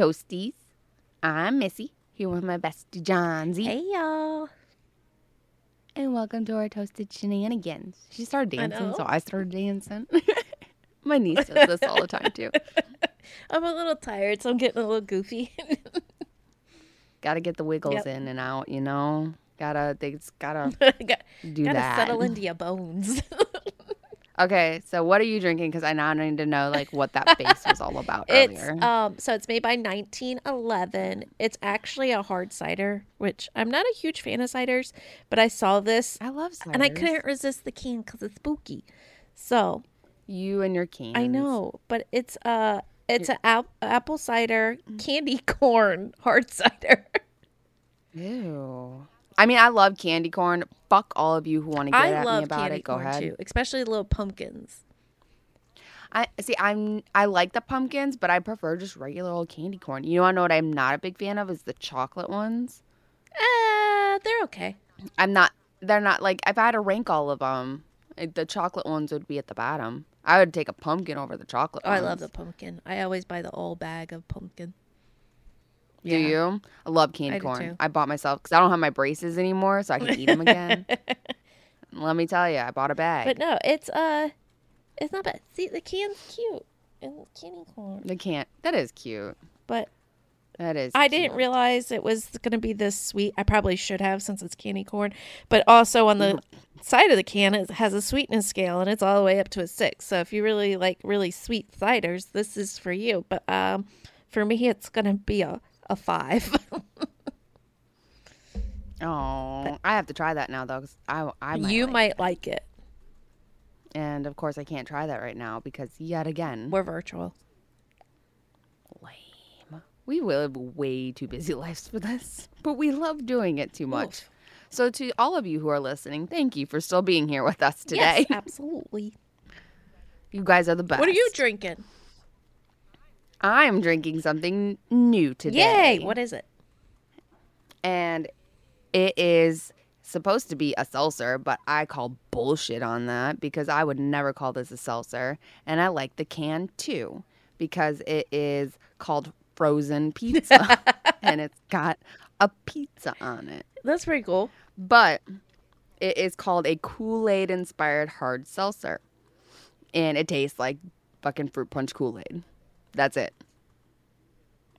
Toasties. I'm Missy, here with my bestie Johnsy. Hey y'all. And welcome to our Toasted Shenanigans. She started I dancing, so. I started dancing. my niece does this all the time, too. I'm a little tired, so I'm getting a little goofy. Gotta get the wiggles Yep. in and out, you know? Gotta, they just gotta Got, do gotta that. settle into your bones. Okay, so what are you drinking? Because I now need to know, like, what that base was all about it's earlier. um so it's made by 1911. It's actually a hard cider, which I'm not a huge fan of ciders, but I saw this I love ciders. and I couldn't resist the can because it's spooky. So You and your cans. I know, but it's uh it's an ap- apple cider Mm. candy corn hard cider. Ew. I mean, I love candy corn. Fuck all of you who want to get I at me love about candy it. Go corn ahead. too, especially the little pumpkins. I see. I'm. I like the pumpkins, but I prefer just regular old candy corn. You want to know what I'm not a big fan of is the chocolate ones. Uh, they're okay. I'm not. They're not like if I had to rank all of them, the chocolate ones would be at the bottom. I would take a pumpkin over the chocolate. Oh, I love the pumpkin. I always buy the old bag of pumpkin. Do you? I love candy I corn. I bought myself because I don't have my braces anymore, so I can eat them again. Let me tell you, I bought a bag. But no, it's uh, it's not bad. See, the can's cute and candy corn. the can that is cute. But That is. I cute. didn't realize it was going to be this sweet. I probably should have since it's candy corn. But also on the side of the can, it has a sweetness scale and it's all the way up to a six. So if you really like really sweet ciders, this is for you. But um, for me, it's going to be a, a five. Oh, I have to try that now though. 'cause I I might you like might like it. And of course, I can't try that right now because yet again, We're virtual. lame. We live way too busy lives for this, but we love doing it too much. So, to all of you who are listening, thank you for still being here with us today. Yes, absolutely. You guys are the best. What are you drinking? I'm drinking something new today. Yay! What is it? and it is supposed to be a seltzer, but I call bullshit on that because I would never call this a seltzer. And I like the can too because it is called frozen pizza and it's got a pizza on it. That's pretty cool. But it is called a Kool Aid inspired hard seltzer. And it tastes like fucking fruit punch Kool Aid. That's it.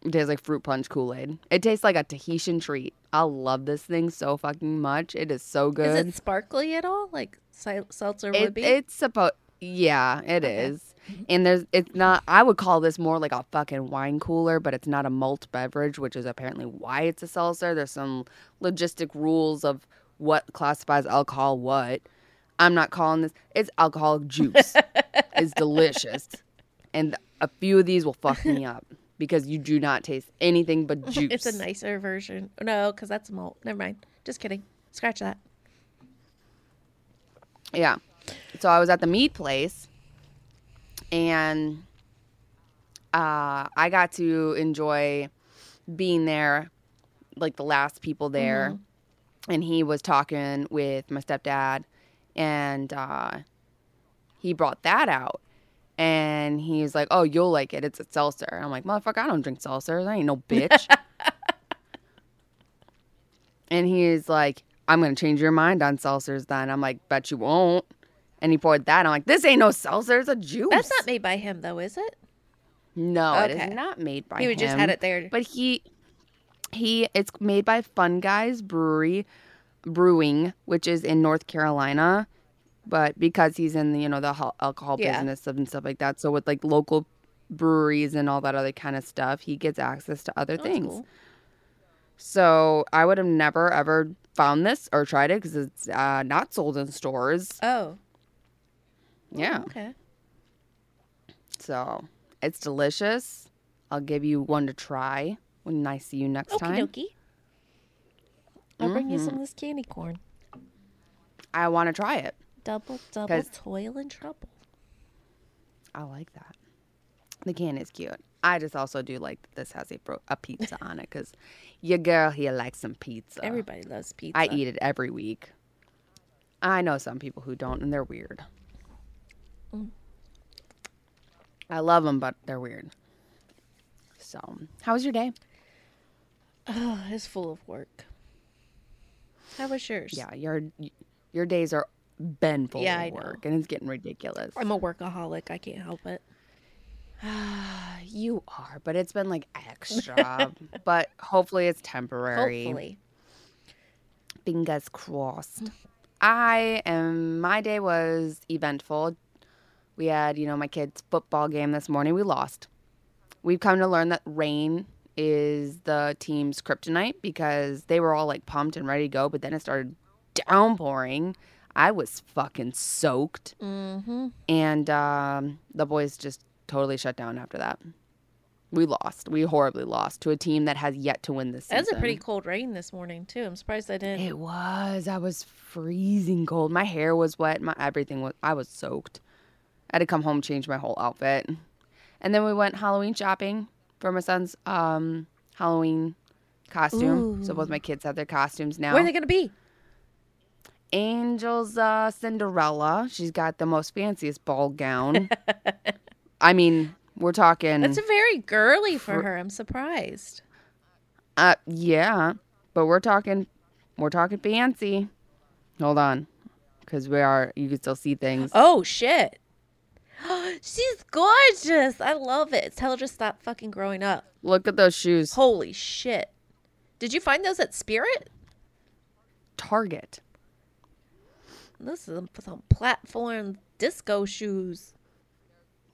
It tastes like fruit punch Kool Aid. It tastes like a Tahitian treat. I love this thing so fucking much. It is so good. Is it sparkly at all? Like sil- seltzer It- would be? it's supposed. Yeah, it is. Okay. And there's. It's not. I would call this more like a fucking wine cooler, but it's not a malt beverage, which is apparently why it's a seltzer. There's some logistic rules of what classifies alcohol what. I'm not calling this. It's alcoholic juice. it's delicious, and a few of these will fuck me up because you do not taste anything but juice. It's a nicer version. No, because that's malt. Never mind. Just kidding. Scratch that. Yeah. So I was at the meat place and uh, I got to enjoy being there, like the last people there. And he was talking with my stepdad and uh, he brought that out. And he's like, Oh, you'll like it. It's a seltzer. And I'm like, Motherfucker, I don't drink seltzers. I ain't no bitch. and he's like, I'm going to change your mind on seltzers then. I'm like, Bet you won't. And he poured that. I'm like, This ain't no seltzer. It's a juice. That's not made by him, though, is it? No, it Okay. is not made by him. he would just had it there. But he he it's made by Fun Guys Brewery Brewing, which is in North Carolina. But because he's in the, you know the alcohol Yeah. business and stuff like that, so with like local breweries and all that other kind of stuff, he gets access to other Oh, That's things. cool. So I would have never ever found this or tried it because it's uh, not sold in stores. Oh. Yeah, Okay. so it's delicious. I'll give you one to try when I see you next Okie time. I'll bring you Mm-hmm. some of this candy corn. I want to try it. Double, double toil and trouble. I like that. The can is cute. I just also do like that this has a bro- a pizza on it because your girl here likes some pizza. Everybody loves pizza. I eat it every week. I know some people who don't, and they're weird. Mm. I love them, but they're weird. So, how was your day? Oh, it's full of work. How was yours? Yeah, your your days are been full Yeah, of work, and it's getting ridiculous. I'm a workaholic. I can't help it. you are, but it's been like extra. but hopefully, it's temporary. Hopefully. Fingers crossed. I am. My day was eventful. We had, you know, my kids' football game this morning. We lost. We've come to learn that rain is the team's kryptonite because they were all like pumped and ready to go, but then it started downpouring. I was fucking soaked, Mm-hmm. and um, the boys just totally shut down after that. We lost. We horribly lost to a team that has yet to win this season. was a pretty cold rain this morning too. I'm surprised I didn't. It was. I was freezing cold. My hair was wet. My everything was. I was soaked. I had to come home change my whole outfit, and then we went Halloween shopping for my son's um, Halloween costume. So both my kids have their costumes now. Where are they gonna be? Angel's uh, Cinderella. She's got the most fanciest ball gown. I mean, we're talking. That's very girly for her. I'm surprised. Uh, yeah, but we're talking, we're talking fancy. Hold on, because we are. You can still see things. Oh shit. She's gorgeous. I love it. Tell her to stop fucking growing up. Look at those shoes. Holy shit. Did you find those at Spirit? Target. This is some, platform disco shoes.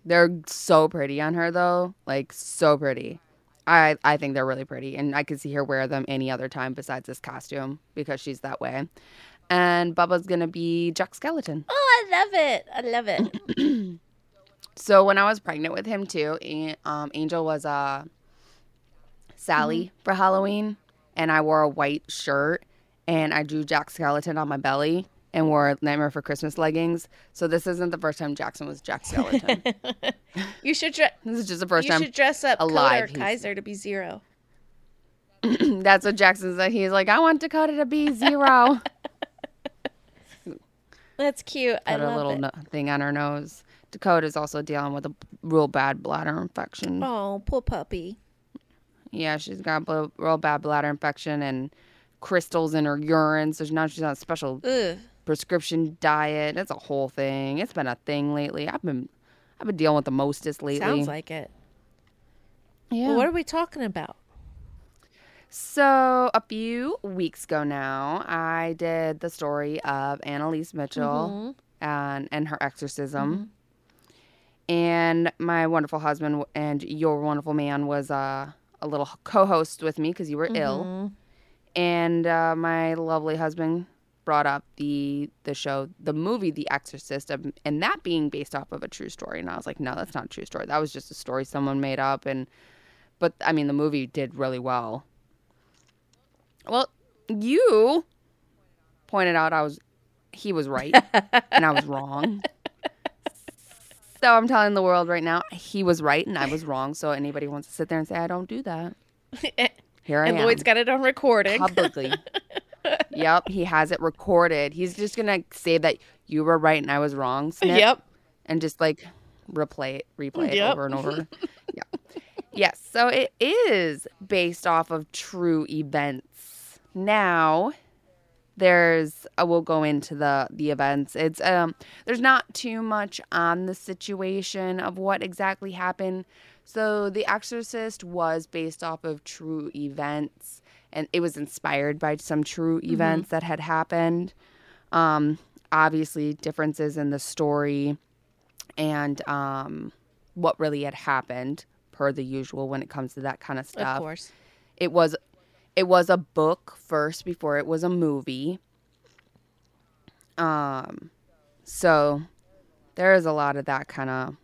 They're so pretty on her though. Like so pretty. I I think they're really pretty, and I could see her wear them any other time besides this costume because she's that way. And Bubba's gonna be Jack Skellington. Oh, I love it. I love it. So when I was pregnant with him too, um, Angel was uh, Sally for Halloween, and I wore a white shirt, and I drew Jack Skellington on my belly, and wore Nightmare for Christmas leggings. So this isn't the first time Jackson was Jack Skellington. you should dre- this is just the first you time. should dress up alive, Coda Kaiser to be zero. That's what Jackson said. He's like, I want Dakota to be zero. That's cute. I Put a little it. no- thing on her nose. Dakota's also dealing with a real bad bladder infection. Oh, poor puppy. Yeah, she's got a real bad bladder infection and crystals in her urine. So now she's on a special Ugh. Prescription diet. It's a whole thing. It's been a thing lately. I've been I've been dealing with the mostest lately. Sounds like it. yeah. Well, what are we talking about? so a few weeks ago now, I did the story of Annalise Mitchell and and her exorcism. And my wonderful husband and your wonderful man was uh, a little co-host with me because you were ill. and uh, my lovely husband brought up the the show the movie the exorcist um, and that being based off of a true story. And i was like no that's not a true story. That was just a story someone made up. And but i mean the movie did really well. Well you pointed out i was he was right and i was wrong. So i'm telling the world right now he was right and i was wrong. So anybody wants to sit there and say i don't do that here i and am. Lloyd's got it on recording. publicly. yep, he has it recorded. He's just gonna say that you were right and I was wrong. Snip, Yep. and just like replay it, replay it Yep. over and over. yeah. Yes. So it is based off of true events. Now, there's I will go into the the events. It's um there's not too much on the situation of what exactly happened. So The Exorcist was based off of true events and it was inspired by some true events that had happened. Um obviously differences in the story and um what really had happened per the usual when it comes to that kind of stuff. Of course. it was it was a book first before it was a movie um so there is a lot of that kind of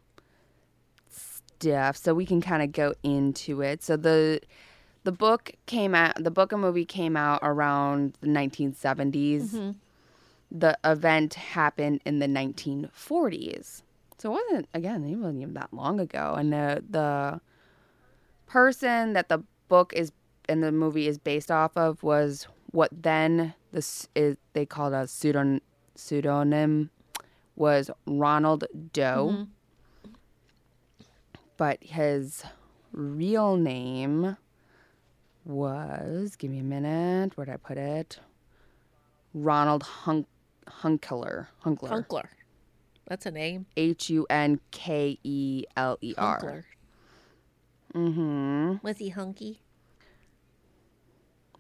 stuff so we can kind of go into it so the the book came out the book and movie came out around the 1970s mm-hmm. the event happened in the 1940s so it wasn't again it wasn't even that long ago. And the the person that the book is and the movie is based off of was what then this is they called a pseudon, pseudonym was Ronald Doe. Mm-hmm. But his real name was, give me a minute, where'd I put it? Ronald Hunk- Hunkeler. Hunkeler. Hunkeler. That's a name. H U N K E L E R. Hunkeler. Mm-hmm. Was he hunky?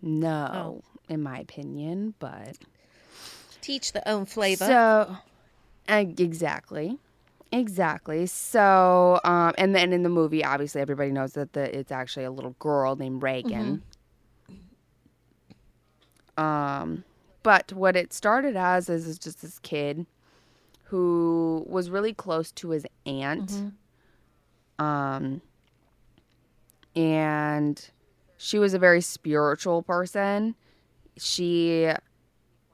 No, in my opinion, but Teach the own flavor. so uh, exactly, exactly. So, um, and then in the movie, obviously, everybody knows that the, it's actually a little girl named Regan. Um, but what it started as is, is just this kid who was really close to his aunt. Um, and she was a very spiritual person. She,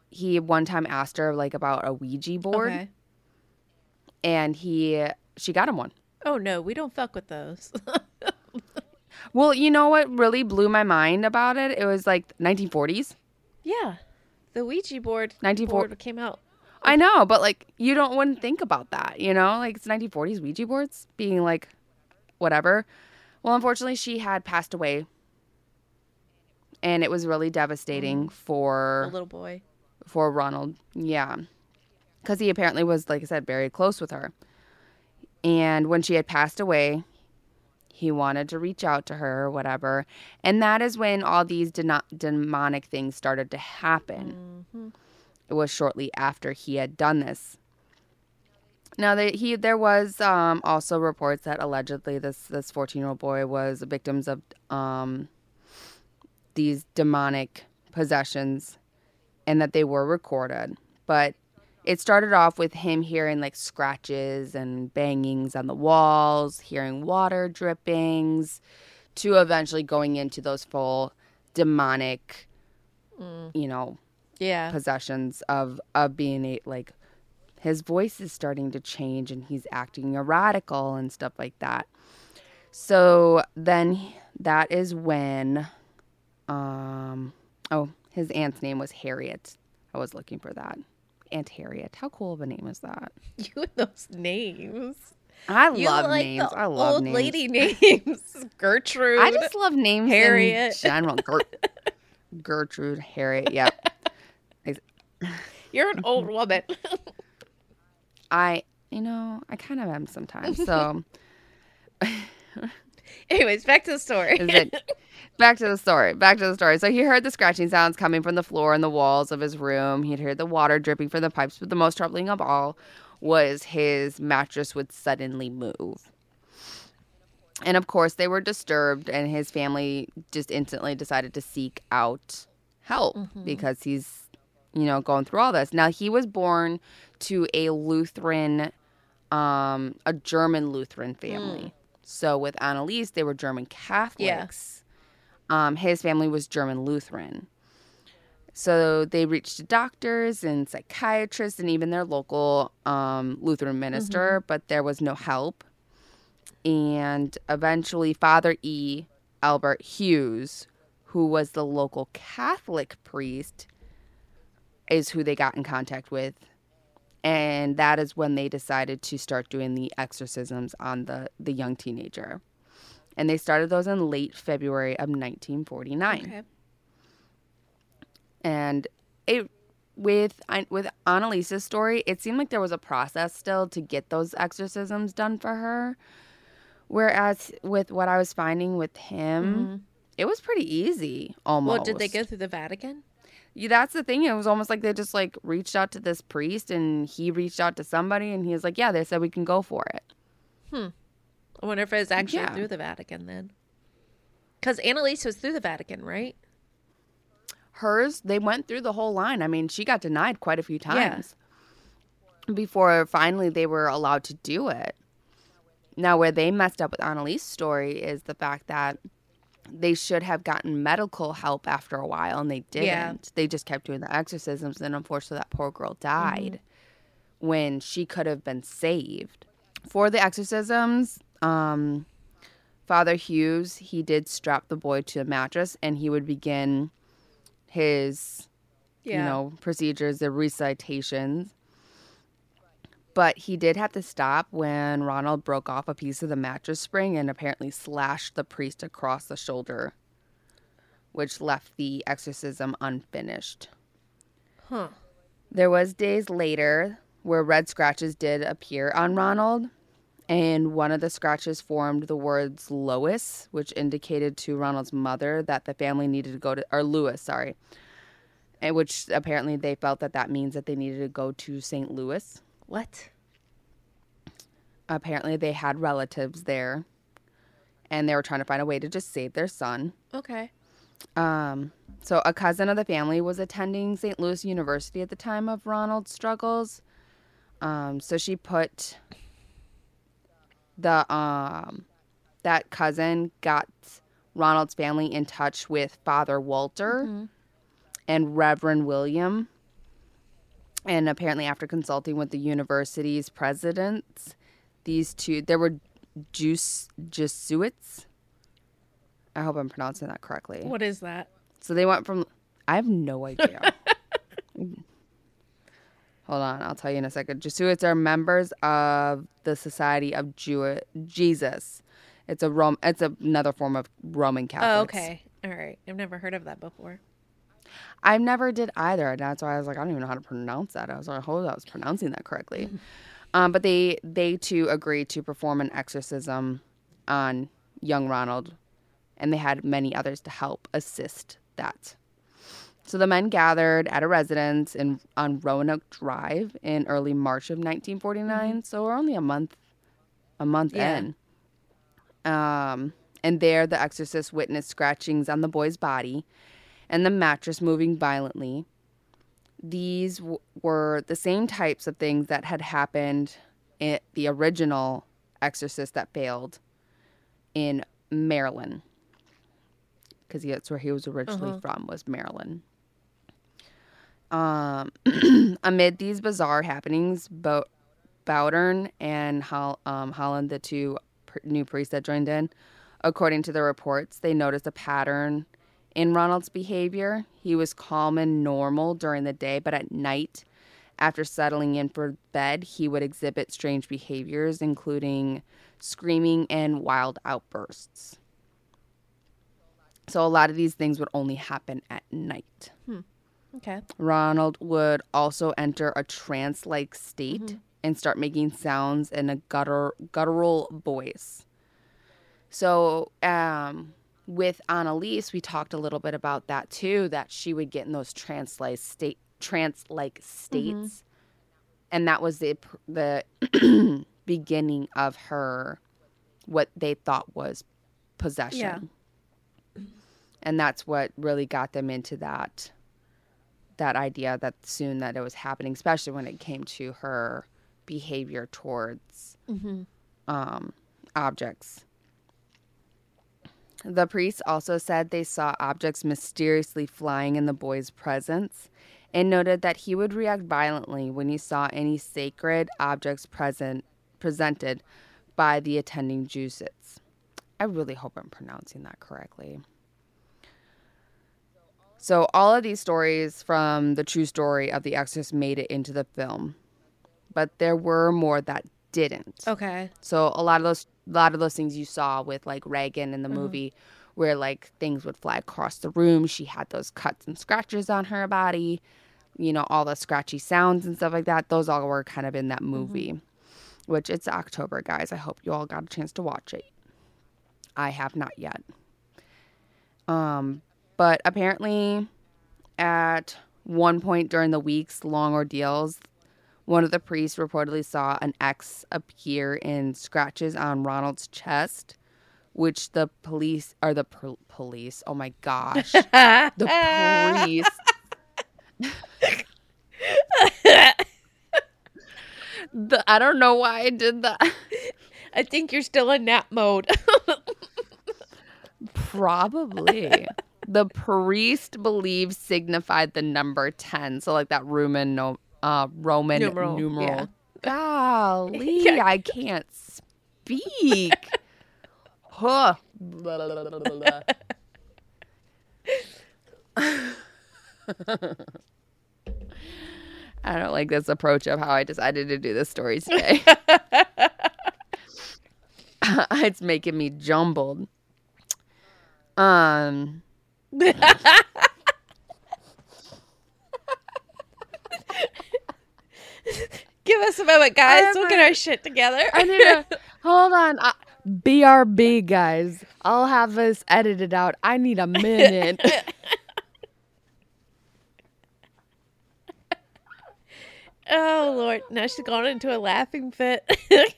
he one time asked her like about a Ouija board, okay. And he, she got him one. Oh no, we don't fuck with those. Well, you know what really blew my mind about it? It was like 1940s. yeah, the Ouija board 94 board came out. I know, but like you don't wouldn't think about that, you know? Like it's 1940s Ouija boards being like whatever. Well, unfortunately, she had passed away. And it was really devastating A for a little boy. for Ronald. Yeah. Cuz he apparently was like I said very close with her. And when she had passed away, he wanted to reach out to her or whatever. And that is when all these deno- demonic things started to happen. Mm-hmm. It was shortly after he had done this. Now, they, he there was um, also reports that allegedly this this fourteen year old boy was victims of um, these demonic possessions, and that they were recorded. But it started off with him hearing like scratches and bangings on the walls, hearing water drippings, to eventually going into those full demonic, you know, Yeah. possessions of of being a like his voice is starting to change and he's acting erratical and stuff like that. So then that is when um oh his aunt's name was Harriet. I was looking for that. Aunt Harriet. How cool of a name is that? You and those names. I You love like names. I love old names. lady names. Gertrude. I just love names Harriet. in general. Ger- Gertrude, Harriet. Yeah. You're an old woman. I, you know, I kind of am sometimes. So Anyways, back to the story. is it back to the story? Back to the story. So he heard the scratching sounds coming from the floor and the walls of his room. He'd heard the water dripping from the pipes, but the most troubling of all was his mattress would suddenly move. And of course, they were disturbed, and his family just instantly decided to seek out help because he's, you know, going through all this. Now, he was born to a Lutheran, um, a German Lutheran family. So with Annalise, they were German Catholics. Um, his family was German Lutheran. So they reached doctors and psychiatrists and even their local um, Lutheran minister, but there was no help. And eventually, Father E. Albert Hughes, who was the local Catholic priest, is who they got in contact with. And that is when they decided to start doing the exorcisms on the, the young teenager. And they started those in late February of 1949 Okay. and it with with Annalise's story, it seemed like there was a process still to get those exorcisms done for her. Whereas with what I was finding with him, mm-hmm. it was pretty easy almost. Well, did they go through the Vatican? Yeah, that's the thing. It was almost like they just like reached out to this priest, and he reached out to somebody, and he was like, "Yeah, they said we can go for it." Hmm. I wonder if it was actually Yeah. through the Vatican then. Because Annalise was through the Vatican, right? hers they went through the whole line i mean she got denied quite a few Yeah. times before finally they were allowed to do it now where they messed up with annalise's story is the fact that they should have gotten medical help after a while and they didn't Yeah. they just kept doing the exorcisms and unfortunately that poor girl died when she could have been saved for the exorcisms um father hughes he did strap the boy to a mattress and he would begin his Yeah. you know procedures the recitations But he did have to stop when Ronald broke off a piece of the mattress spring and apparently slashed the priest across the shoulder, which left the exorcism unfinished. Huh. There was days later where red scratches did appear on Ronald, and one of the scratches formed the words Lois, which indicated to Ronald's mother that the family needed to go to or Lewis, sorry. And which apparently they felt that that means that they needed to go to St. Louis. What? Apparently they had relatives there and they were trying to find a way to just save their son. Okay. Um, so a cousin of the family was attending St. Louis University at the time of Ronald's struggles. Um, so she put the um that cousin got Ronald's family in touch with Father Walter and Reverend William. And apparently after consulting with the university's presidents, these two there were Jus Jesuits. I hope I'm pronouncing that correctly. What is that? So they went from I have no idea. Hold on, I'll tell you in a second. Jesuits are members of the Society of Jew- Jesus. It's a Rome. It's another form of Roman Catholics. Oh, okay. All right. I've never heard of that before. I never did either. and That's why I was like, I don't even know how to pronounce that. I was like, I hope I was pronouncing that correctly. um, but they they too agreed to perform an exorcism on young Ronald, and they had many others to help assist that. So the men gathered at a residence in on Roanoke Drive in early March of 1949. So we're only a month a month Yeah. in. Um, and there the exorcist witnessed scratchings on the boy's body and the mattress moving violently. These w- were the same types of things that had happened in the original exorcist that failed in Maryland. Because that's where he was originally from, was Maryland. Um, amid these bizarre happenings, Bo- Bowdern and Hol- um, Holland, the two pr- new priests that joined in, according to the reports, they noticed a pattern in Ronald's behavior. He was calm and normal during the day, but at night, after settling in for bed, he would exhibit strange behaviors, including screaming and wild outbursts. So, a lot of these things would only happen at night. Okay. Ronald would also enter a trance like state and start making sounds in a gutter, guttural voice. So, um, with Annalise, we talked a little bit about that too, that she would get in those trance like state trance like states. And that was the the beginning of her what they thought was possession. And that's what really got them into that that idea that soon that it was happening, especially when it came to her behavior towards um, objects. The priest also said they saw objects mysteriously flying in the boy's presence and noted that he would react violently when he saw any sacred objects present presented by the attending Jesuits. I really hope I'm pronouncing that correctly. So all of these stories from the true story of the Exorcist made it into the film, but there were more that didn't. Okay. So a lot of those, a lot of those things you saw with like Regan in the movie, where like things would fly across the room. She had those cuts and scratches on her body, you know, all the scratchy sounds and stuff like that. Those all were kind of in that movie, which it's October, guys. I hope you all got a chance to watch it. I have not yet. Um, but apparently, at one point during the week's long ordeals, one of the priests reportedly saw an X appear in scratches on Ronald's chest, which the police or the pol- police. Oh my gosh, the priest. the, I don't know why I did that. I think you're still in nap mode. Probably. the priest believed signified the number 10. So, like that Roman, no, uh, Roman Numeral, numeral. yeah. Golly, Yeah. I can't speak. huh. I don't like this approach of how I decided to do this story today. it's making me jumbled. Um. Give us a moment, guys. We'll get our shit together. I need to hold on. Uh, BRB, guys. I'll have this edited out. I need a minute. oh Lord! Now she's gone into a laughing fit.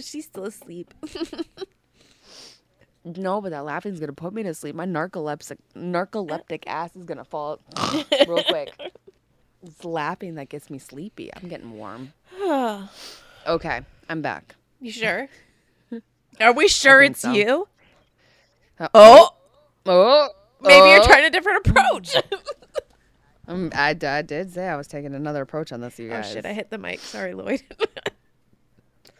she's still asleep. No, but that laughing's gonna put me to sleep. My narcoleptic narcoleptic ass is gonna fall real quick. It's laughing that gets me sleepy. I'm getting warm. Okay, I'm back. you sure? Are we sure it's so. you? Uh, Oh, Oh, maybe you're oh. trying a different approach. Um, I, I did say I was taking another approach on this, you guys. oh shit! I hit the mic. Sorry, Lloyd.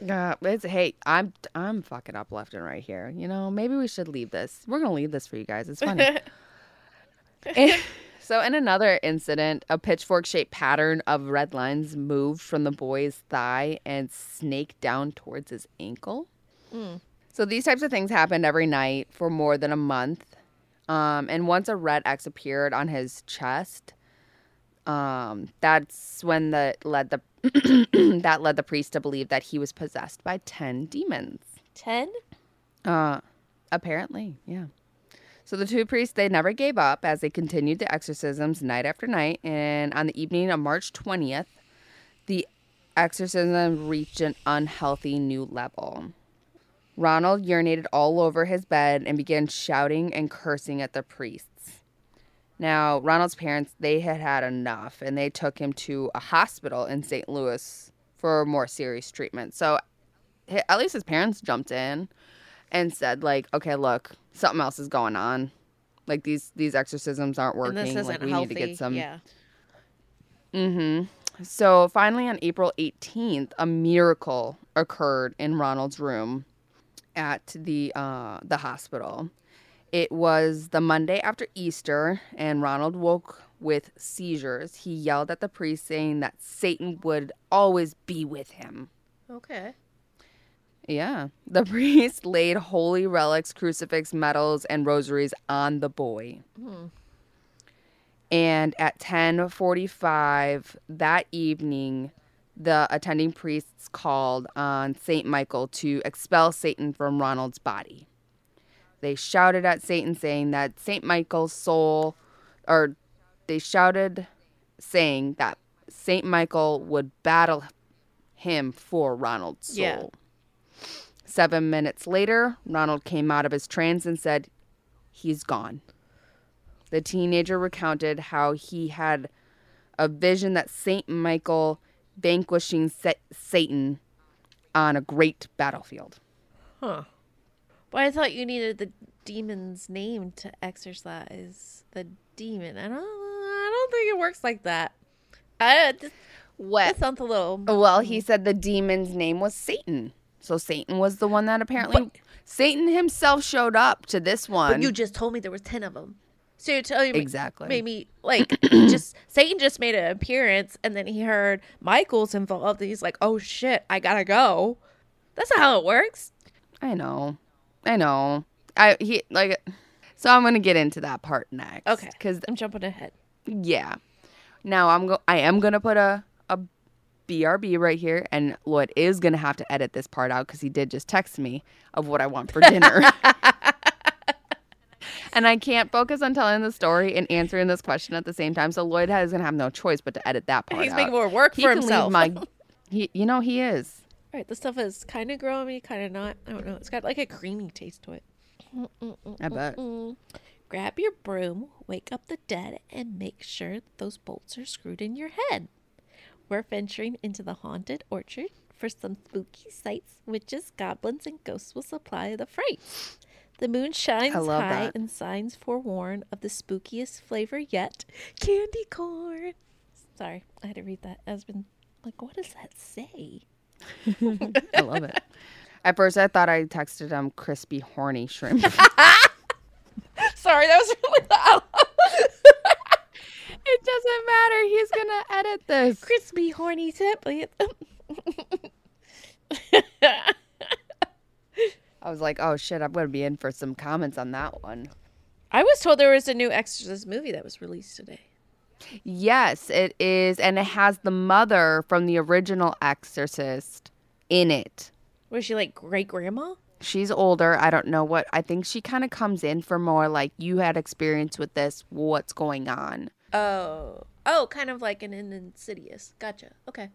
Uh, it's hey, I'm I'm fucking up left and right here. You know, maybe we should leave this. We're gonna leave this for you guys. It's funny. And- so, in another incident, a pitchfork-shaped pattern of red lines moved from the boy's thigh and snaked down towards his ankle. So these types of things happened every night for more than a month. Um, and once a red X appeared on his chest, um, that's when the led the that led the priest to believe that he was possessed by ten demons. Ten. Uh, apparently, yeah. So the two priests they never gave up as they continued the exorcisms night after night, and on the evening of March twentieth, the exorcism reached an unhealthy new level. Ronald urinated all over his bed and began shouting and cursing at the priests. Now, Ronald's parents, they had had enough and they took him to a hospital in St. Louis for more serious treatment. So, at least his parents jumped in and said like, "Okay, look, something else is going on. Like these these exorcisms aren't And working. this isn't like we healthy. need to get some Yeah. Mm-hmm. So finally, on April 18th, a miracle occurred in Ronald's room at the uh, the hospital. It was the Monday after Easter, and Ronald woke with seizures. He yelled at the priest, saying that Satan would always be with him. Okay. Yeah. The priest laid holy relics, crucifix, medals, and rosaries on the boy. Hmm. And at 10:45 that evening, the attending priests called on Saint Michael to expel Satan from Ronald's body. They shouted at Satan saying that Saint Michael's soul or they shouted saying that Saint Michael would battle him for Ronald's soul. Yeah. Seven minutes later, Ronald came out of his trance and said, He's gone. The teenager recounted how he had a vision that Saint Michael vanquishing Sa- Satan on a great battlefield. Huh. But I thought you needed the demon's name to exercise the demon. I don't. I don't think it works like that. I, this, What? that sounds a little. Well, he mm. said the demon's name was Satan. So Satan was the one that apparently but, Satan himself showed up to this one. But you just told me there was ten of them. So you're telling me exactly. maybe like just Satan just made an appearance and then he heard Michael's involved and he's like, oh shit, I gotta go. That's not how it works. I know. I know. I he like so I'm going to get into that part next. Okay. Cuz I'm jumping ahead. yeah. Now I'm go I am going to put a a BRB right here and Lloyd is going to have to edit this part out cuz he did just text me of what I want for dinner. and I can't focus on telling the story and answering this question at the same time. So Lloyd is going to have no choice but to edit that part He's out. making more work he for himself. my he you know he is. All right, this stuff is kind of growing me, kind of not. I don't know. It's got like a creamy taste to it. I bet. Grab your broom, wake up the dead, and make sure those bolts are screwed in your head. We're venturing into the haunted orchard for some spooky sights. Witches, goblins, and ghosts will supply the fright. The moon shines high that. and signs forewarn of the spookiest flavor yet candy corn. Sorry, I had to read that. I've been like, what does that say? I love it. At first, I thought I texted him crispy, horny shrimp. Sorry, that was really loud. it doesn't matter. He's gonna edit this. Crispy, horny tip. I was like, oh shit, I'm gonna be in for some comments on that one. I was told there was a new Exorcist movie that was released today. Yes, it is, and it has the mother from the original Exorcist in it. Was she like great grandma? She's older. I don't know what. I think she kind of comes in for more like you had experience with this. What's going on? Oh, oh, kind of like an Insidious. Gotcha. Okay.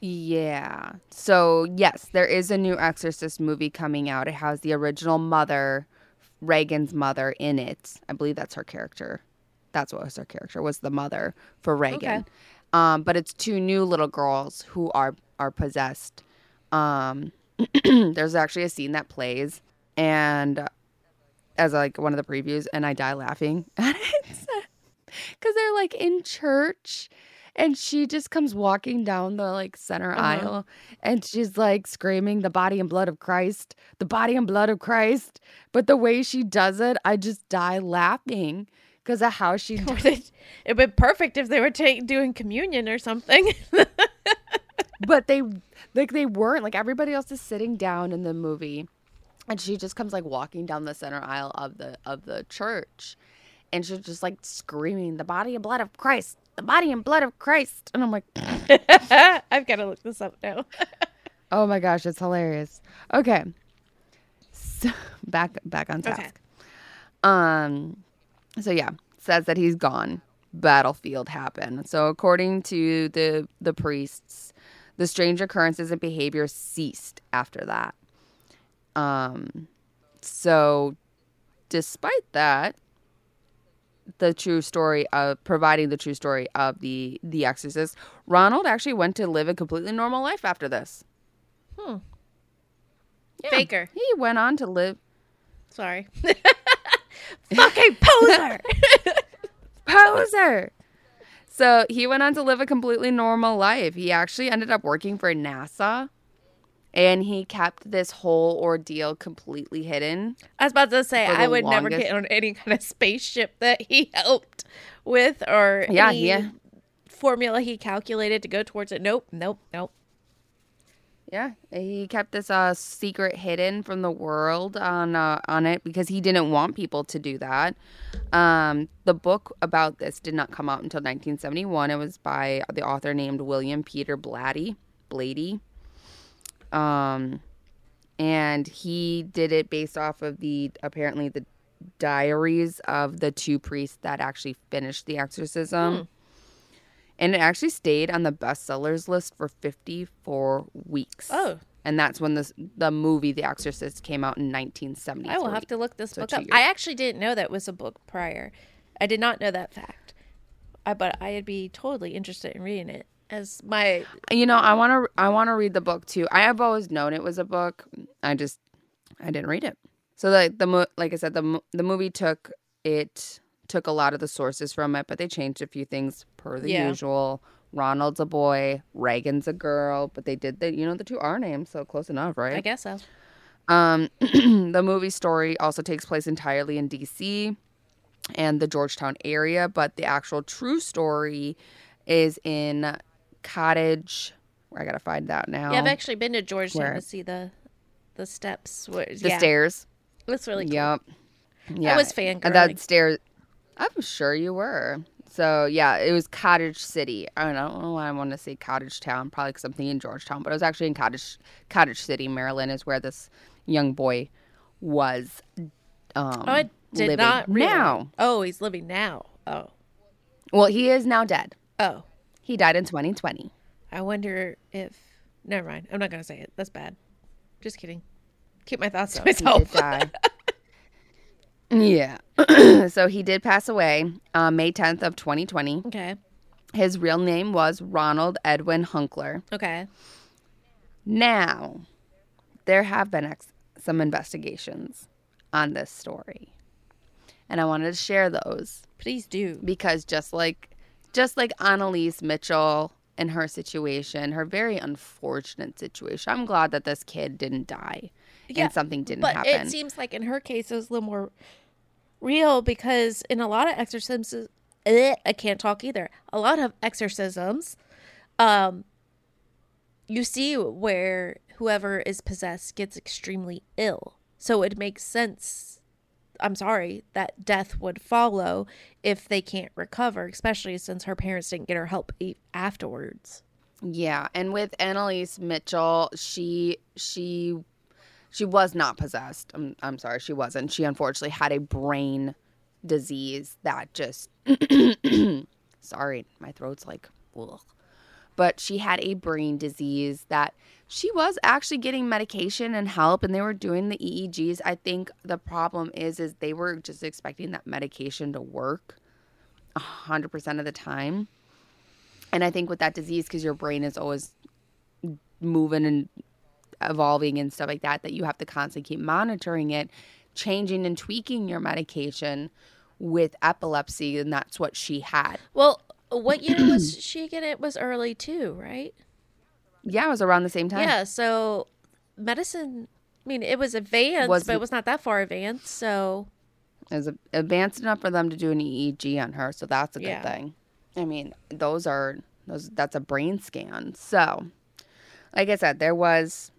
Yeah. So, yes, there is a new Exorcist movie coming out. It has the original mother, Regan's mother, in it. I believe that's her character. That's what was her character was the mother for Regan. Okay. Um, but it's two new little girls who are are possessed. Um, there's actually a scene that plays, and uh, as like one of the previews, and I die laughing at it because they're like in church and she just comes walking down the like center Uh-huh. aisle and she's like screaming the body and blood of Christ, the body and blood of Christ. But the way she does it, I just die laughing because of how she It'd be perfect if they were ta- doing communion or something. but they like they weren't like everybody else is sitting down in the movie and she just comes like walking down the center aisle of the of the church and she's just like screaming the body and blood of Christ the body and blood of Christ and I'm like I've got to look this up now. oh my gosh it's hilarious okay so back back on task Okay. um so yeah says that he's gone battlefield happened so according to the the priests the strange occurrences and behavior ceased after that um so despite that the true story of providing the true story of the the exorcist ronald actually went to live a completely normal life after this Hmm. Yeah. Faker. he went on to live Sorry. Fucking poser. poser. So he went on to live a completely normal life. He actually ended up working for NASA and he kept this whole ordeal completely hidden. I was about to say I would never get on any kind of spaceship that he helped with or Yeah, any yeah. formula he calculated to go towards it. Nope, nope, nope. Yeah, he kept this uh, secret hidden from the world on uh, on it because he didn't want people to do that. Um, the book about this did not come out until 1971. It was by the author named William Peter Blatty. Blady. Um, and he did it based off of the apparently the diaries of the two priests that actually finished the exorcism. And it actually stayed on the bestsellers list for 54 weeks. Oh. And that's when the the movie The Exorcist came out in 1970. I will have to look this So book up. years. I actually didn't know that was a book prior. I did not know that fact. I, but I'd be totally interested in reading it as my You know, I want to I want to read the book too. I have always known it was a book. I just I didn't read it. So the the like I said the the movie took it took a lot of the sources from it, but they changed a few things per the Yeah. usual. Ronald's a boy, Regan's a girl, but they did the you know the two R names, so close enough, right? I guess so. Um, the movie story also takes place entirely in DC and the Georgetown area, but the actual true story is in Cottage. Where I gotta find that now. Yeah, I've actually been to Georgetown Where? to see the the steps. Where, the yeah, stairs. It's really cool. Yep. Yeah. That was And that stairs. I'm sure you were. So yeah, it was Cottage City. I don't know, I don't know why I want to say Cottage Town, probably something in Georgetown, but it was actually in Cottage Cottage City, Maryland, is where this young boy was. Um, Oh, I did living. not realize. now. Oh, he's living now. Oh, Well, he is now dead. oh. He died in 2020. I wonder if. Never mind. I'm not gonna say it. That's bad. Just kidding. Keep my thoughts to He did myself. yeah. so he did pass away uh, May 10th of 2020. Okay. His real name was Ronald Edwin Hunkeler. Okay. Now, there have been ex- some investigations on this story. And I wanted to share those Please do. because just like just like Annalise Mitchell and her situation, her very unfortunate situation. I'm glad that this kid didn't die Yeah, and something didn't but happen. it seems like in her case it was a little more real because in a lot of exorcisms i can't talk either. A lot of exorcisms um you see where whoever is possessed gets extremely ill. So it makes sense i'm sorry that death would follow if they can't recover especially since her parents didn't get her help afterwards. Yeah, and with Anneliese Mitchell, she she she was not possessed. I'm I'm sorry, she wasn't. She unfortunately had a brain disease that just sorry, my throat's like ugh. But she had a brain disease that she was actually getting medication and help and they were doing the EEGs. I think the problem is is they were just expecting that medication to work 100% of the time. And I think with that disease, because your brain is always moving and evolving and stuff like that, that you have to constantly keep monitoring it, changing and tweaking your medication with epilepsy. And that's what she had. well what year was she again it was early too right Yeah, it was around the same time. Yeah, so medicine, I mean, it was advanced, Was- but it was not that far advanced. So, It was advanced enough for them to do an EEG on her. So that's a good Yeah. thing. I mean, those are, those that's a brain scan. So, like I said, there was,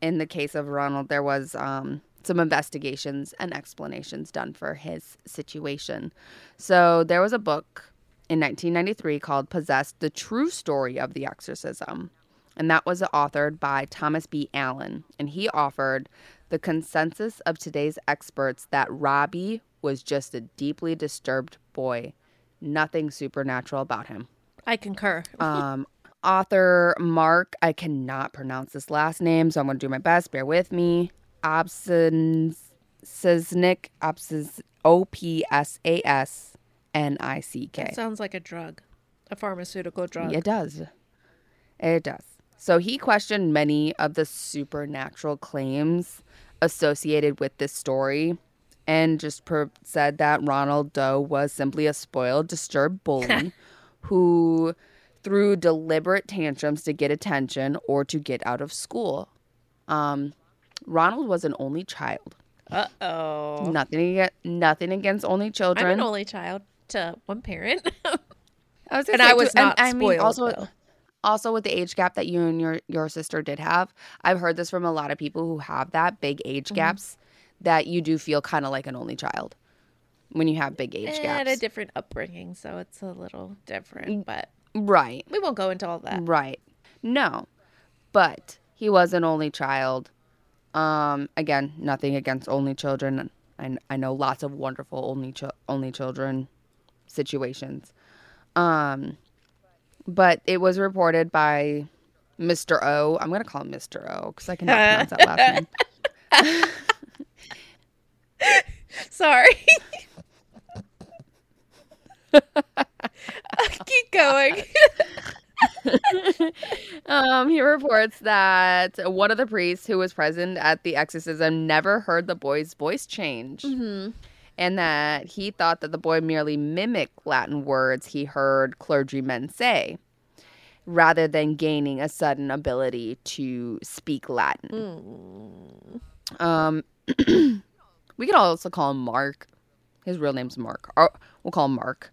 in the case of Ronald, there was um, some investigations and explanations done for his situation. So there was a book in 1993 called Possessed The True Story of the Exorcism. And that was authored by Thomas B. Allen. And he offered the consensus of today's experts that Robbie was just a deeply disturbed boy, nothing supernatural about him. I concur. Um, author Mark, I cannot pronounce this last name, so I'm going to do my best. Bear with me. Obsesnik, Obses, O P S A S N I C K. Sounds like a drug, a pharmaceutical drug. It does. It does. So he questioned many of the supernatural claims associated with this story and just per- said that Ronald Doe was simply a spoiled, disturbed bully who threw deliberate tantrums to get attention or to get out of school. Um, Ronald was an only child. Uh oh. Nothing, aga- nothing against only children. I'm an only child to one parent. I was and I was too- and not I mean, spoiled, also, though. also with the age gap that you and your your sister did have, I've heard this from a lot of people who have that big age Mm-hmm. gaps that you do feel kind of like an only child when you have big age gaps. and a different upbringing, so it's a little Mm. different. But right, we won't go into all that. right. No, but he was an only child. Um, again, nothing against only children. I, I know lots of wonderful only chil- only children situations. Um, but it was reported by Mr. O. I'm gonna call him Mr. O because I cannot pronounce that last name. Sorry. Keep going. Um, he reports that one of the priests who was present at the exorcism never heard the boy's voice change. hmm and that he thought that the boy merely mimicked Latin words he heard clergymen say, rather than gaining a sudden ability to speak Latin. Mm. Um, we could also call him Mark. His real name's Mark. Or we'll call him Mark.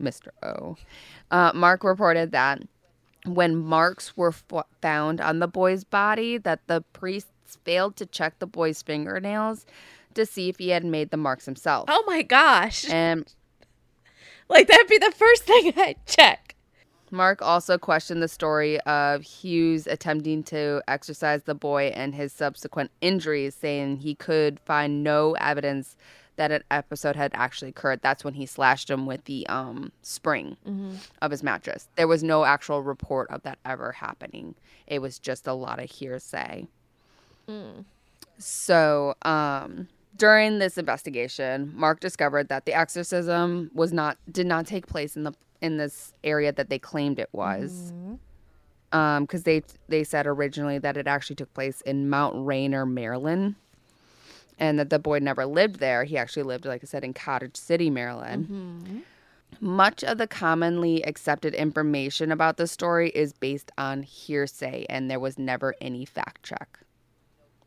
Mr. O. Uh, Mark reported that when marks were f- found on the boy's body, that the priests failed to check the boy's fingernails to see if he had made the marks himself. Oh my gosh. And Like that'd be the first thing I'd check. Mark also questioned the story of Hughes attempting to exorcise the boy and his subsequent injuries, saying he could find no evidence that an episode had actually occurred. That's when he slashed him with the um, spring of his mattress. There was no actual report of that ever happening. It was just a lot of hearsay. So, um, during this investigation, Mark discovered that the exorcism was not did not take place in the in this area that they claimed it was. Um, because they they said originally that it actually took place in Mount Rainier, Maryland, and that the boy never lived there. He actually lived, like I said, in Cottage City, Maryland. Mm-hmm. Much of the commonly accepted information about the story is based on hearsay, and there was never any fact check.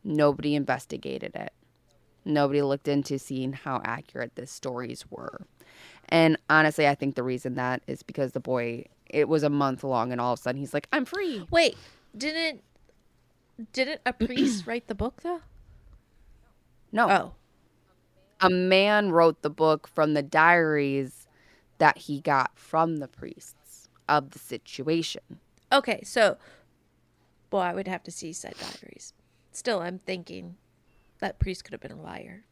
Nobody investigated it. Nobody looked into seeing how accurate the stories were. And honestly, I think the reason that is because the boy, it was a month long, and all of a sudden he's like, I'm free. Wait, didn't didn't a priest write the book though? No. Oh, A man wrote the book from the diaries that he got from the priests of the situation. okay. So, well, I would have to see said diaries. Still, I'm thinking that priest could have been a liar,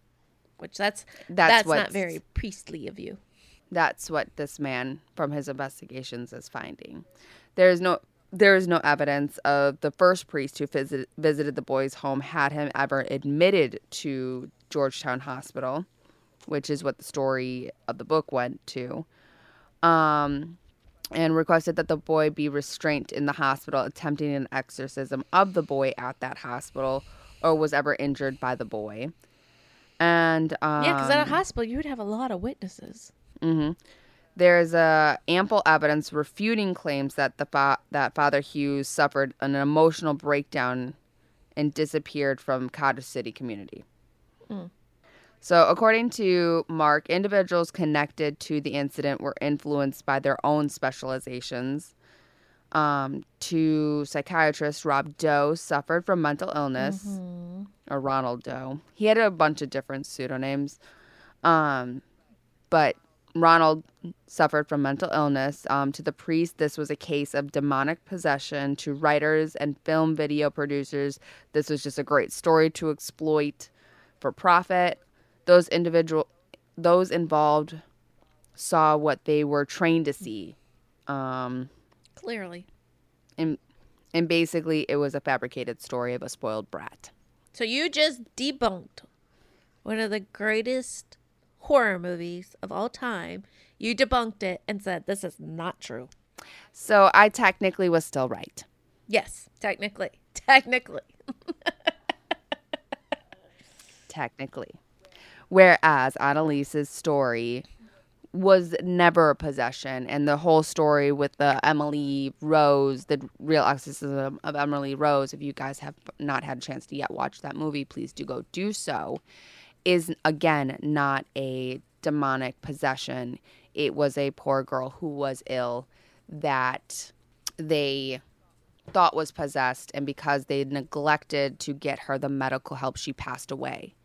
which that's That's that's, not very priestly of you. That's what this man from his investigations is finding. There is no there is no evidence of the first priest who visit, visited the boy's home had him ever admitted to Georgetown Hospital, which is what the story of the book went to. Um, and requested that the boy be restrained in the hospital, attempting an exorcism of the boy at that hospital, or was ever injured by the boy. And um, Yeah, because at a hospital you would have a lot of witnesses. Hmm There's uh, ample evidence refuting claims that the fa- that Father Hughes suffered an emotional breakdown and disappeared from Cottage City community. Mm. So, according to Mark, individuals connected to the incident were influenced by their own specializations. Um, to psychiatrist Rob Doe suffered from mental illness, Mm-hmm. or Ronald Doe. He had a bunch of different pseudonyms. Um, but Ronald suffered from mental illness. Um, to the priest, this was a case of demonic possession. To writers and film video producers, this was just a great story to exploit for profit. Those individual, those involved, saw what they were trained to see, um, Clearly. and and basically, it was a fabricated story of a spoiled brat. So you just debunked one of the greatest horror movies of all time. You debunked it and said this is not true. So I technically was still right. Yes, technically. Technically. technically. Whereas Anneliese's story was never a possession, and the whole story with the Emily Rose, the real exorcism of Emily Rose, if you guys have not had a chance to yet watch that movie, please do go do so, is again not a demonic possession. It was a poor girl who was ill that they thought was possessed, and because they neglected to get her the medical help, she passed away.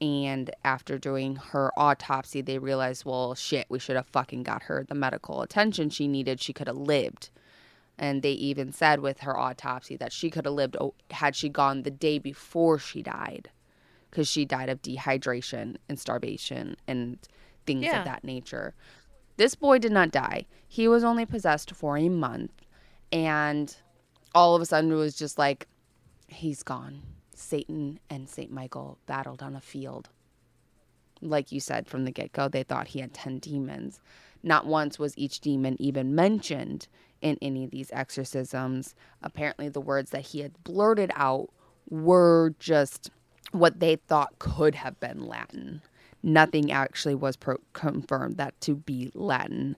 And after doing her autopsy, they realized, well, shit, we should have fucking got her the medical attention she needed. She could have lived. And they even said with her autopsy that she could have lived had she gone the day before she died, because she died of dehydration and starvation and things Yeah. of that nature. This boy did not die. He was only possessed for a month. And all of a sudden it was just like, he's gone. Satan and St. Michael battled on a field. Like you said from the get go, they thought he had 10 demons. Not once was each demon even mentioned in any of these exorcisms. Apparently, the words that he had blurted out were just what they thought could have been Latin. Nothing actually was pro- confirmed that to be Latin.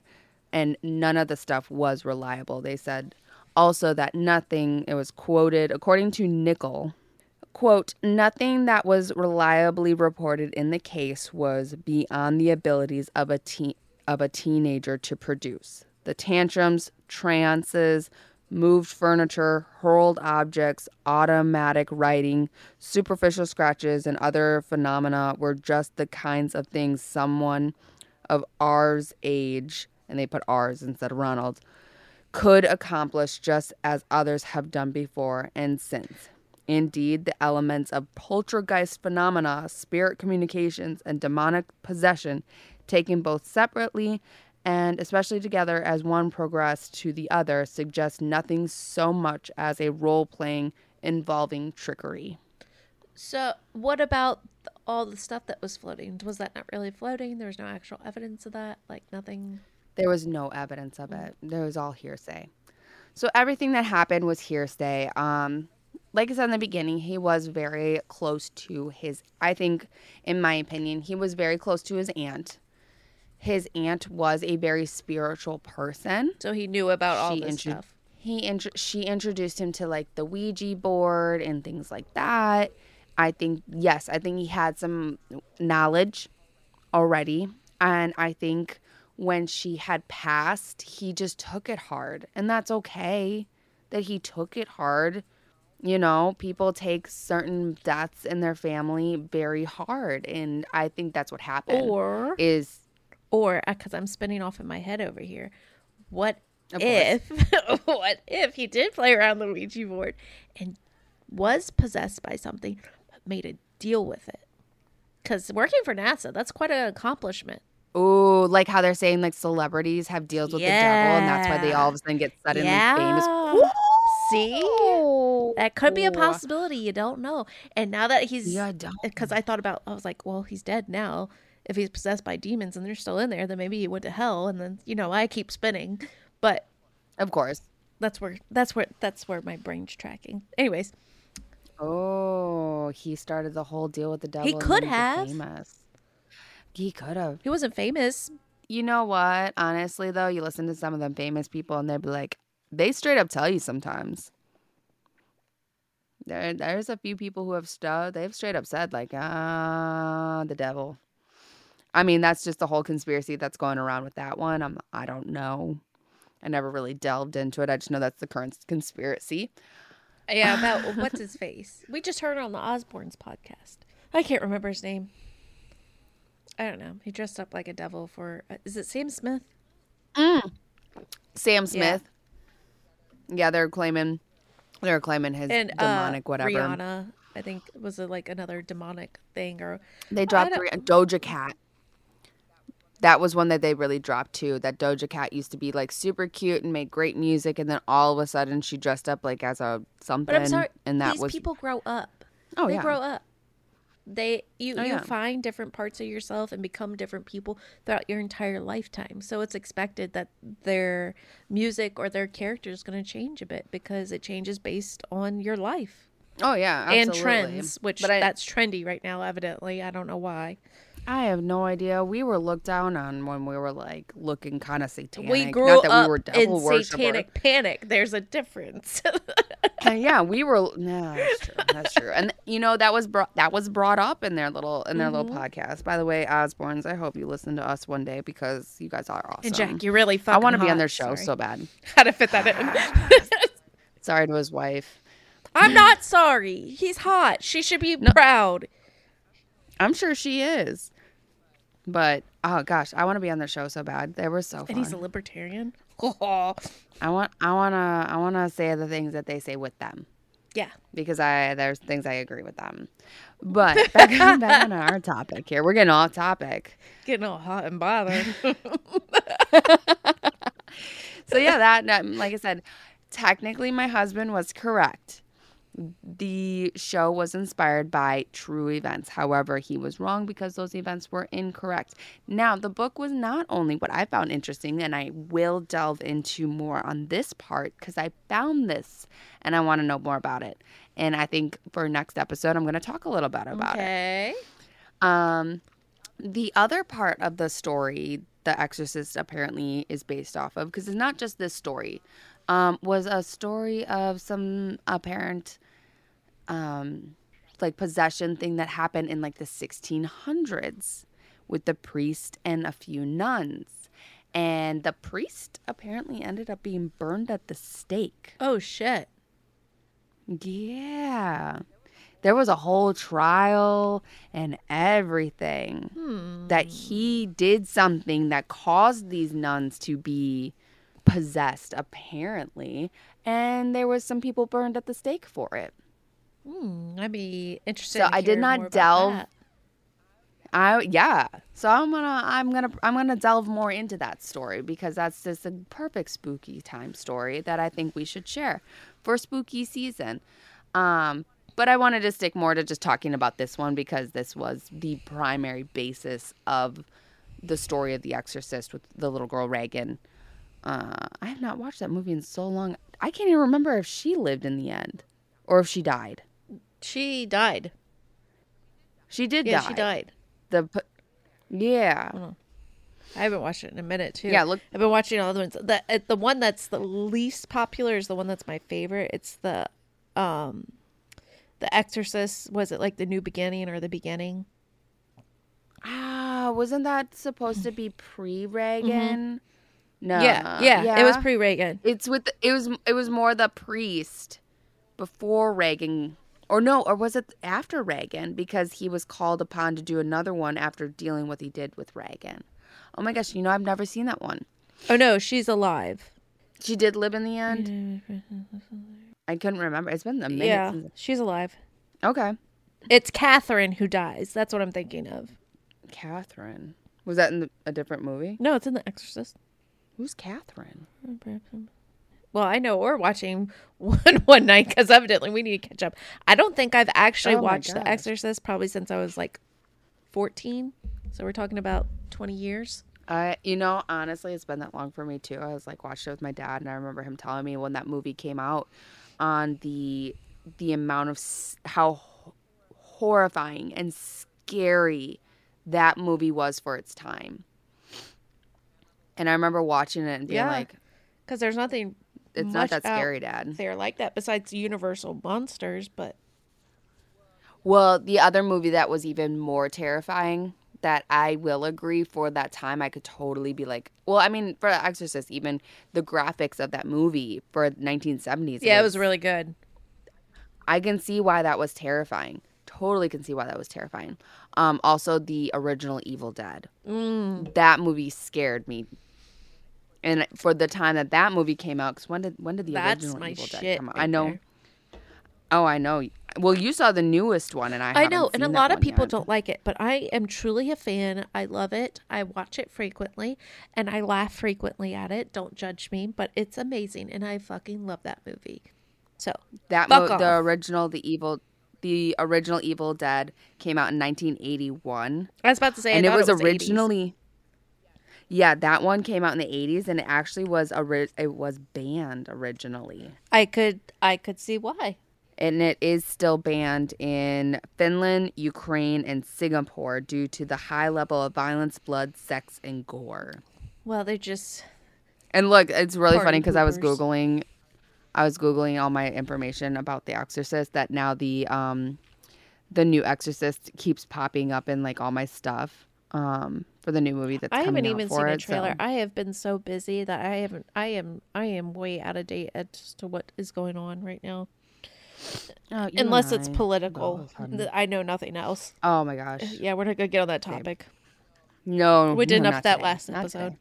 And none of the stuff was reliable. They said also that nothing, it was quoted, according to Nickell, quote, nothing that was reliably reported in the case was beyond the abilities of a teen of a teenager to produce. The tantrums, trances, moved furniture, hurled objects, automatic writing, superficial scratches, and other phenomena were just the kinds of things someone of ours age, and they put ours instead of Ronald's, could accomplish just as others have done before and since. Indeed, the elements of poltergeist phenomena, spirit communications, and demonic possession, taken both separately and especially together as one progressed to the other, suggests nothing so much as a role playing involving trickery. So, what about th- all the stuff that was floating? Was that not really floating? There was no actual evidence of that? Like, nothing? There was no evidence of it. There was all hearsay. So everything that happened was hearsay. Um, like I said in the beginning, he was very close to his. I think, in my opinion, he was very close to his aunt, his aunt was a very spiritual person. So he knew about all She this intro- stuff. He intro- she introduced him to like the Ouija board and things like that. I think yes, I think he had some knowledge already, and I think when she had passed, he just took it hard, and that's okay that he took it hard. You know, people take certain deaths in their family very hard, and I think that's what happened. Or is or uh, because I'm spinning off in my head over here. What Of if what if he did play around the Ouija board and was possessed by something but made a deal with it? Because working for NASA, that's quite an accomplishment. Oh, like how they're saying like celebrities have deals with the devil and that's why they all of a sudden get suddenly famous. Yeah. See? That could be a possibility. You don't know. And now that he's Yeah, I because I thought about, I was like, well, he's dead now. If he's possessed by demons and they're still in there, then maybe he went to hell. And then you know, I keep spinning, but Of course. that's where that's where that's where my brain's tracking. Anyways, Oh, he started the whole deal with the devil. He could get have. Famous. He could have. he wasn't famous. You know what? Honestly, though, you listen to some of them famous people and they'd be like, they straight up tell you sometimes. There, there's a few people who have stu They've straight up said like, ah, the devil. I mean, that's just the whole conspiracy that's going around with that one. I'm, I don't know. I never really delved into it. I just know that's the current conspiracy. Yeah, about what's his face. We just heard it on the Osbournes podcast. I can't remember his name. I don't know. He dressed up like a devil for. Uh, is it Sam Smith? Sam Smith. Yeah, they're claiming, they're claiming his And demonic uh, whatever. Rihanna, I think was it like another demonic thing or They dropped Doja Cat. That was one that they really dropped too. That Doja Cat used to be like super cute and made great music, and then all of a sudden she dressed up like as a something, But I'm sorry, and that these was people grow up. oh they yeah, grow up. They you Oh, you yeah. find different parts of yourself and become different people throughout your entire lifetime. So it's expected that their music or their character is going to change a bit because it changes based on your life oh yeah, absolutely. and trends, which I, that's trendy right now. Evidently, I don't know why. I have no idea. We were looked down on when we were like looking kind of satanic. we Not grew that up we were devil in worshippers. satanic panic. There's a difference. Uh, yeah, we were. No, that's true. That's true. And you know that was brought that was brought up in their little in their little Mm-hmm. podcast. By the way, Osbournes, I hope you listen to us one day because you guys are awesome. and Jack, you're really I want to be on their show Sorry. so bad. How to fit that in? Sorry to his wife. I'm not sorry. He's hot. She should be proud. I'm sure she is. But oh gosh, I want to be on their show so bad. They were so And fun. he's a libertarian. I want I want to I want to say the things that they say with them yeah. because I there's things I agree with them. But back, back on our topic here. We're getting off topic. Getting all hot and bothered. So yeah, that like I said, technically my husband was correct. The show was inspired by true events. However, he was wrong because those events were incorrect. Now, the book was not only what I found interesting, and I will delve into more on this part because I found this and I want to know more about it. And I think for next episode, I'm going to talk a little bit about it. okay. Um, the other part of the story, The Exorcist apparently is based off of, because it's not just this story, um, was a story of some apparent, um, like possession thing that happened in like the 1600s with the priest and a few nuns. And the priest apparently ended up being burned at the stake. Oh shit. Yeah. There was a whole trial and everything Hmm. that he did something that caused these nuns to be possessed, apparently. And there was some people burned at the stake for it. Hmm. I'd be interested. So I did not delve. I yeah. So I'm gonna I'm gonna I'm gonna delve more into that story because that's just a perfect spooky time story that I think we should share for spooky season. Um, but I wanted to stick more to just talking about this one because this was the primary basis of the story of The Exorcist with the little girl Regan. Uh, I have not watched that movie in so long. I can't even remember if she lived in the end or if she died. She died. She did Yeah, die. she died. The p- yeah. I haven't watched it in a minute too. Yeah, look- I've been watching all the ones. The uh, the one that's the least popular is the one that's my favorite. It's the um, The Exorcist. Was it like the New Beginning or the Beginning? Ah, wasn't that supposed to be pre Regan? No. Mm-hmm. yeah, yeah, It was pre Regan. It's with it was it was more the priest before Regan or no, or was it after Regan because he was called upon to do another one after dealing what he did with Regan. Oh my gosh, you know I've never seen that one. Oh no, she's alive. She did live in the end. I couldn't remember. It's been a minute Yeah, since. she's alive. Okay. It's Catherine who dies. That's what I'm thinking of. Catherine. Was that in the, a different movie? No, it's in The Exorcist. Who's Catherine? Well, I know we're watching one one night because evidently we need to catch up. I don't think I've actually Oh watched The. Exorcist probably since I was like 14. So we're talking about 20 years. I, you know, honestly, it's been that long for me too. I was like watched it with my dad, and I remember him telling me when that movie came out, on the the amount of s- how horrifying and scary that movie was for its time. And I remember watching it and being Yeah. like, Because there's nothing "It's not that scary, Dad." They're like that besides Universal Monsters. But Well, the other movie that was even more terrifying that I will agree for that time I could totally be like, well, I mean, for The Exorcist, even the graphics of that movie for 1970s. yeah, it was really good. I can see why that was terrifying. Totally can see why that was terrifying. Um, also, the original Evil Dead. Mm. That movie scared me. And for the time that that movie came out, because when did when did the That's original Evil Dead come out? right I know. there. Oh, I know. Well, you saw the newest one, and I I know, and a lot of people yet. don't like it, but I am truly a fan. I love it. I watch it frequently, and I laugh frequently at it. Don't judge me, but it's amazing, and I fucking love that movie. So That mo- the original, the evil, the original Evil Dead came out in 1981, I was about to say, and it thought was, 80s. Yeah, that one came out in the 80s, and it actually was a ori- it was banned originally, I could, I could see why. and it is still banned in Finland, Ukraine, and Singapore due to the high level of violence, blood, sex, and gore. Well, they're just And look, it's really funny because I was googling, I was googling all my information about The Exorcist. That now the um, the new Exorcist keeps popping up in like all my stuff um for the new movie that's coming out. I haven't even seen a it, so- trailer. I have been so busy that I haven't. I am. I am way out of date as to what is going on right now. Oh, Unless it's I. political, Both, honey. Th- I know nothing else. Oh my gosh, Yeah, we're not gonna get on that topic. no, We did no, enough that today. last Not episode. today.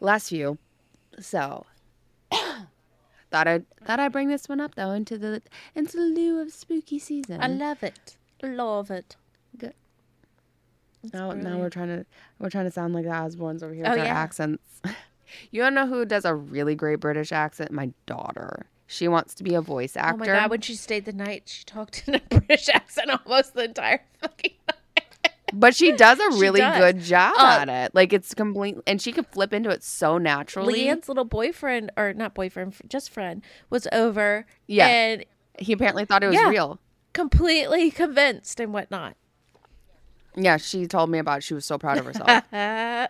Last few, so thought I thought I'd bring this one up though into the into the lieu of spooky season. I love it. Love it. Good. Now, now we're trying to we're trying to sound like the Osbournes over here Oh, with our yeah. accents. You don't know who does a really great British accent? My daughter. She wants to be a voice actor. Oh my god! When she stayed the night, she talked in a British accent almost the entire fucking night. but she does a really does. good job Uh, at it. Like it's complete, and she can flip into it so naturally. Leanne's little boyfriend, or not boyfriend, just friend, was over. Yeah. and he apparently thought it was Yeah. real. completely convinced and whatnot. Yeah, she told me about. It. She was so proud of herself.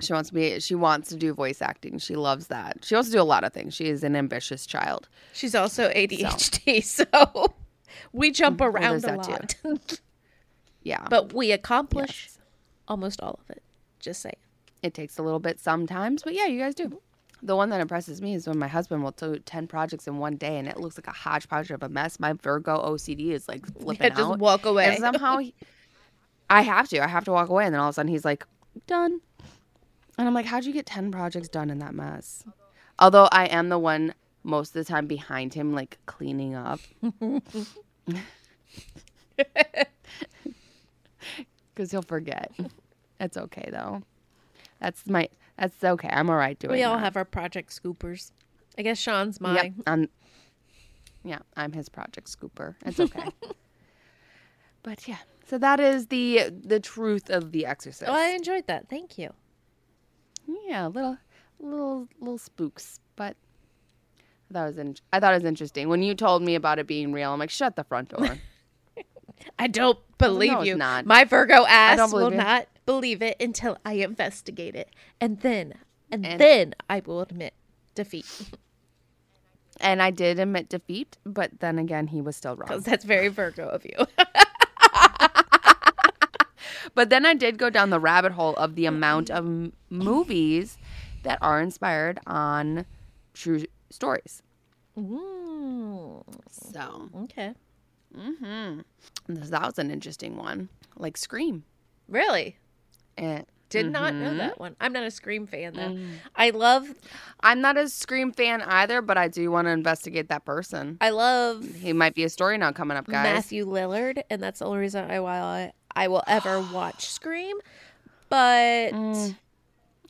She wants to be. She wants to do voice acting. She loves that. She wants to do a lot of things. She is an ambitious child. she's also ADHD, so, we jump around a that too. lot, Yeah, but we accomplish Yes. almost all of it. Just say It takes a little bit sometimes, but yeah, you guys do. The one that impresses me is when my husband will do 10 projects in one day and it looks like a hodgepodge of a mess. My Virgo OCD is like flipping Yeah, just out. walk away. And somehow he- I have to. I have to walk away. And then all of a sudden he's like, done. And I'm like, how'd you get 10 projects done in that mess? Although I am the one most of the time behind him, like cleaning up. Because he'll forget. It's okay though. That's my. That's okay. I'm all right doing we all that. have our project scoopers. I guess Sean's Yep. mine. I'm, yeah, I'm his project scooper. It's okay. but yeah, so that is the the truth of the Exorcist. Oh, I enjoyed that. Thank you. Yeah, little little little spooks, but I thought it was in, I thought it was interesting when you told me about it being real. I'm like, shut the front door. I don't believe no, you. not. My Virgo ass will not believe it until I investigate it, and then and, And- then I will admit defeat And I did admit defeat, but then again, he was still wrong. because that's very Virgo of you. But then I did go down the rabbit hole of the amount of m- movies that are inspired on true stories. Ooh, So, okay, mm-hmm. that was an interesting one. Like Scream. really And did not know Mhm. that one. I'm not a Scream fan though. Mm. I love I'm not a Scream fan either, but I do want to investigate that person. I love He might be a story now coming up, guys. Matthew Lillard, and that's the only reason I why I, I will ever watch Scream. But Mm.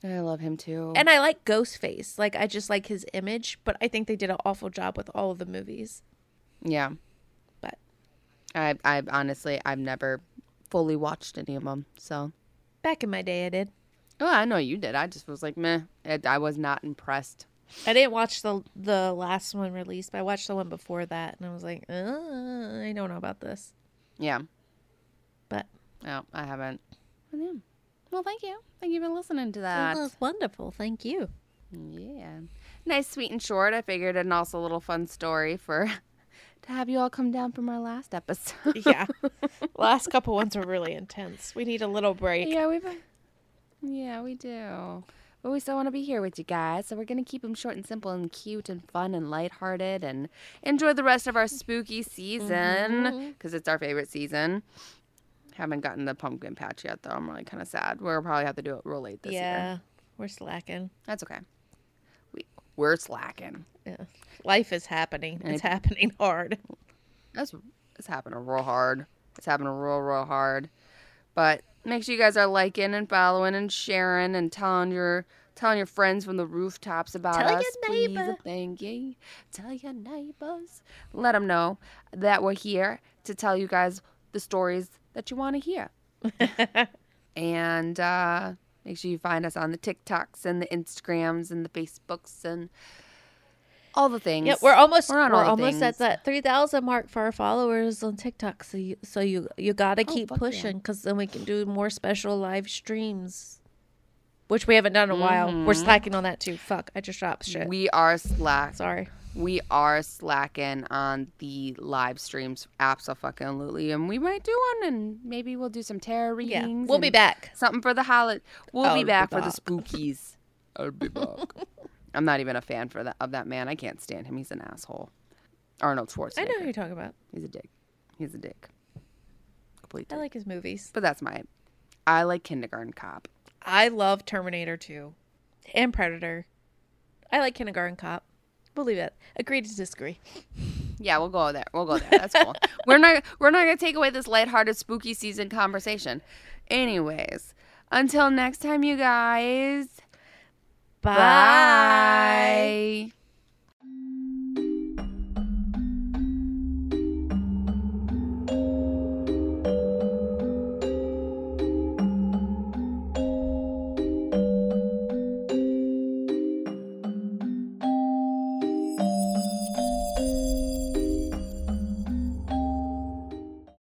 I love him too. and I like Ghostface. Like I just like his image, but I think they did an awful job with all of the movies. yeah, But I, I honestly, I've never fully watched any of them. So, back in my day, I did. oh, I know you did. I just was like, meh. It, I was not impressed. I didn't watch the the last one released, but I watched the one before that, and I was like, uh, I don't know about this. Yeah. But No, I haven't. Well, yeah. Well, thank you. Thank you for listening to that. that was wonderful. Thank you. Yeah. Nice, sweet, and short. I figured and also a little fun story for to have you all come down from our last episode. Yeah, last couple ones were really intense. We need a little break. yeah, we've. Yeah, we do. But we still want to be here with you guys, so we're gonna keep them short and simple and cute and fun and lighthearted and enjoy the rest of our spooky season mm-hmm. because it's our favorite season. Haven't gotten the pumpkin patch yet, though. I'm really kind of sad. We'll probably have to do it real late this year. yeah, year. we're slacking. That's okay. We we're slacking. Yeah, life is happening. And It's it- happening hard. That's it's happening real hard. It's happening real, real hard. But make sure you guys are liking and following and sharing and telling your telling your friends from the rooftops about Tell your us. Please, thank you. Tell your neighbors. Let them know that we're here to tell you guys the stories that you want to hear. and uh, make sure you find us on the TikToks and the Instagrams and the Facebooks and all the things. Yeah, we're almost We're we're, on all the almost at things. that three thousand mark for our followers on TikTok. So you so you you gotta Oh, keep yeah. pushing because then we can do more special live streams, which we haven't done in a while. We're Mhm. slacking on that too. Fuck, I just dropped shit. We are slack. Sorry. We are slacking on the live streams absolutely and we might do one and maybe we'll do some tarot readings Yeah, we'll be back. something for the holiday we'll I'll be be back for the spookies i'll be back i'm not even a fan for that of that man i can't stand him he's an asshole arnold schwarzenegger I know who you're talking about. he's a dick he's a dick complete I dick. like his movies. but that's my i like kindergarten cop I love Terminator 2 and Predator. I like Kindergarten Cop. We'll leave it. Agree to disagree. yeah we'll go there we'll go there that's cool we're not we're not gonna take away this lighthearted spooky season conversation anyways until next time you guys Bye. Bye.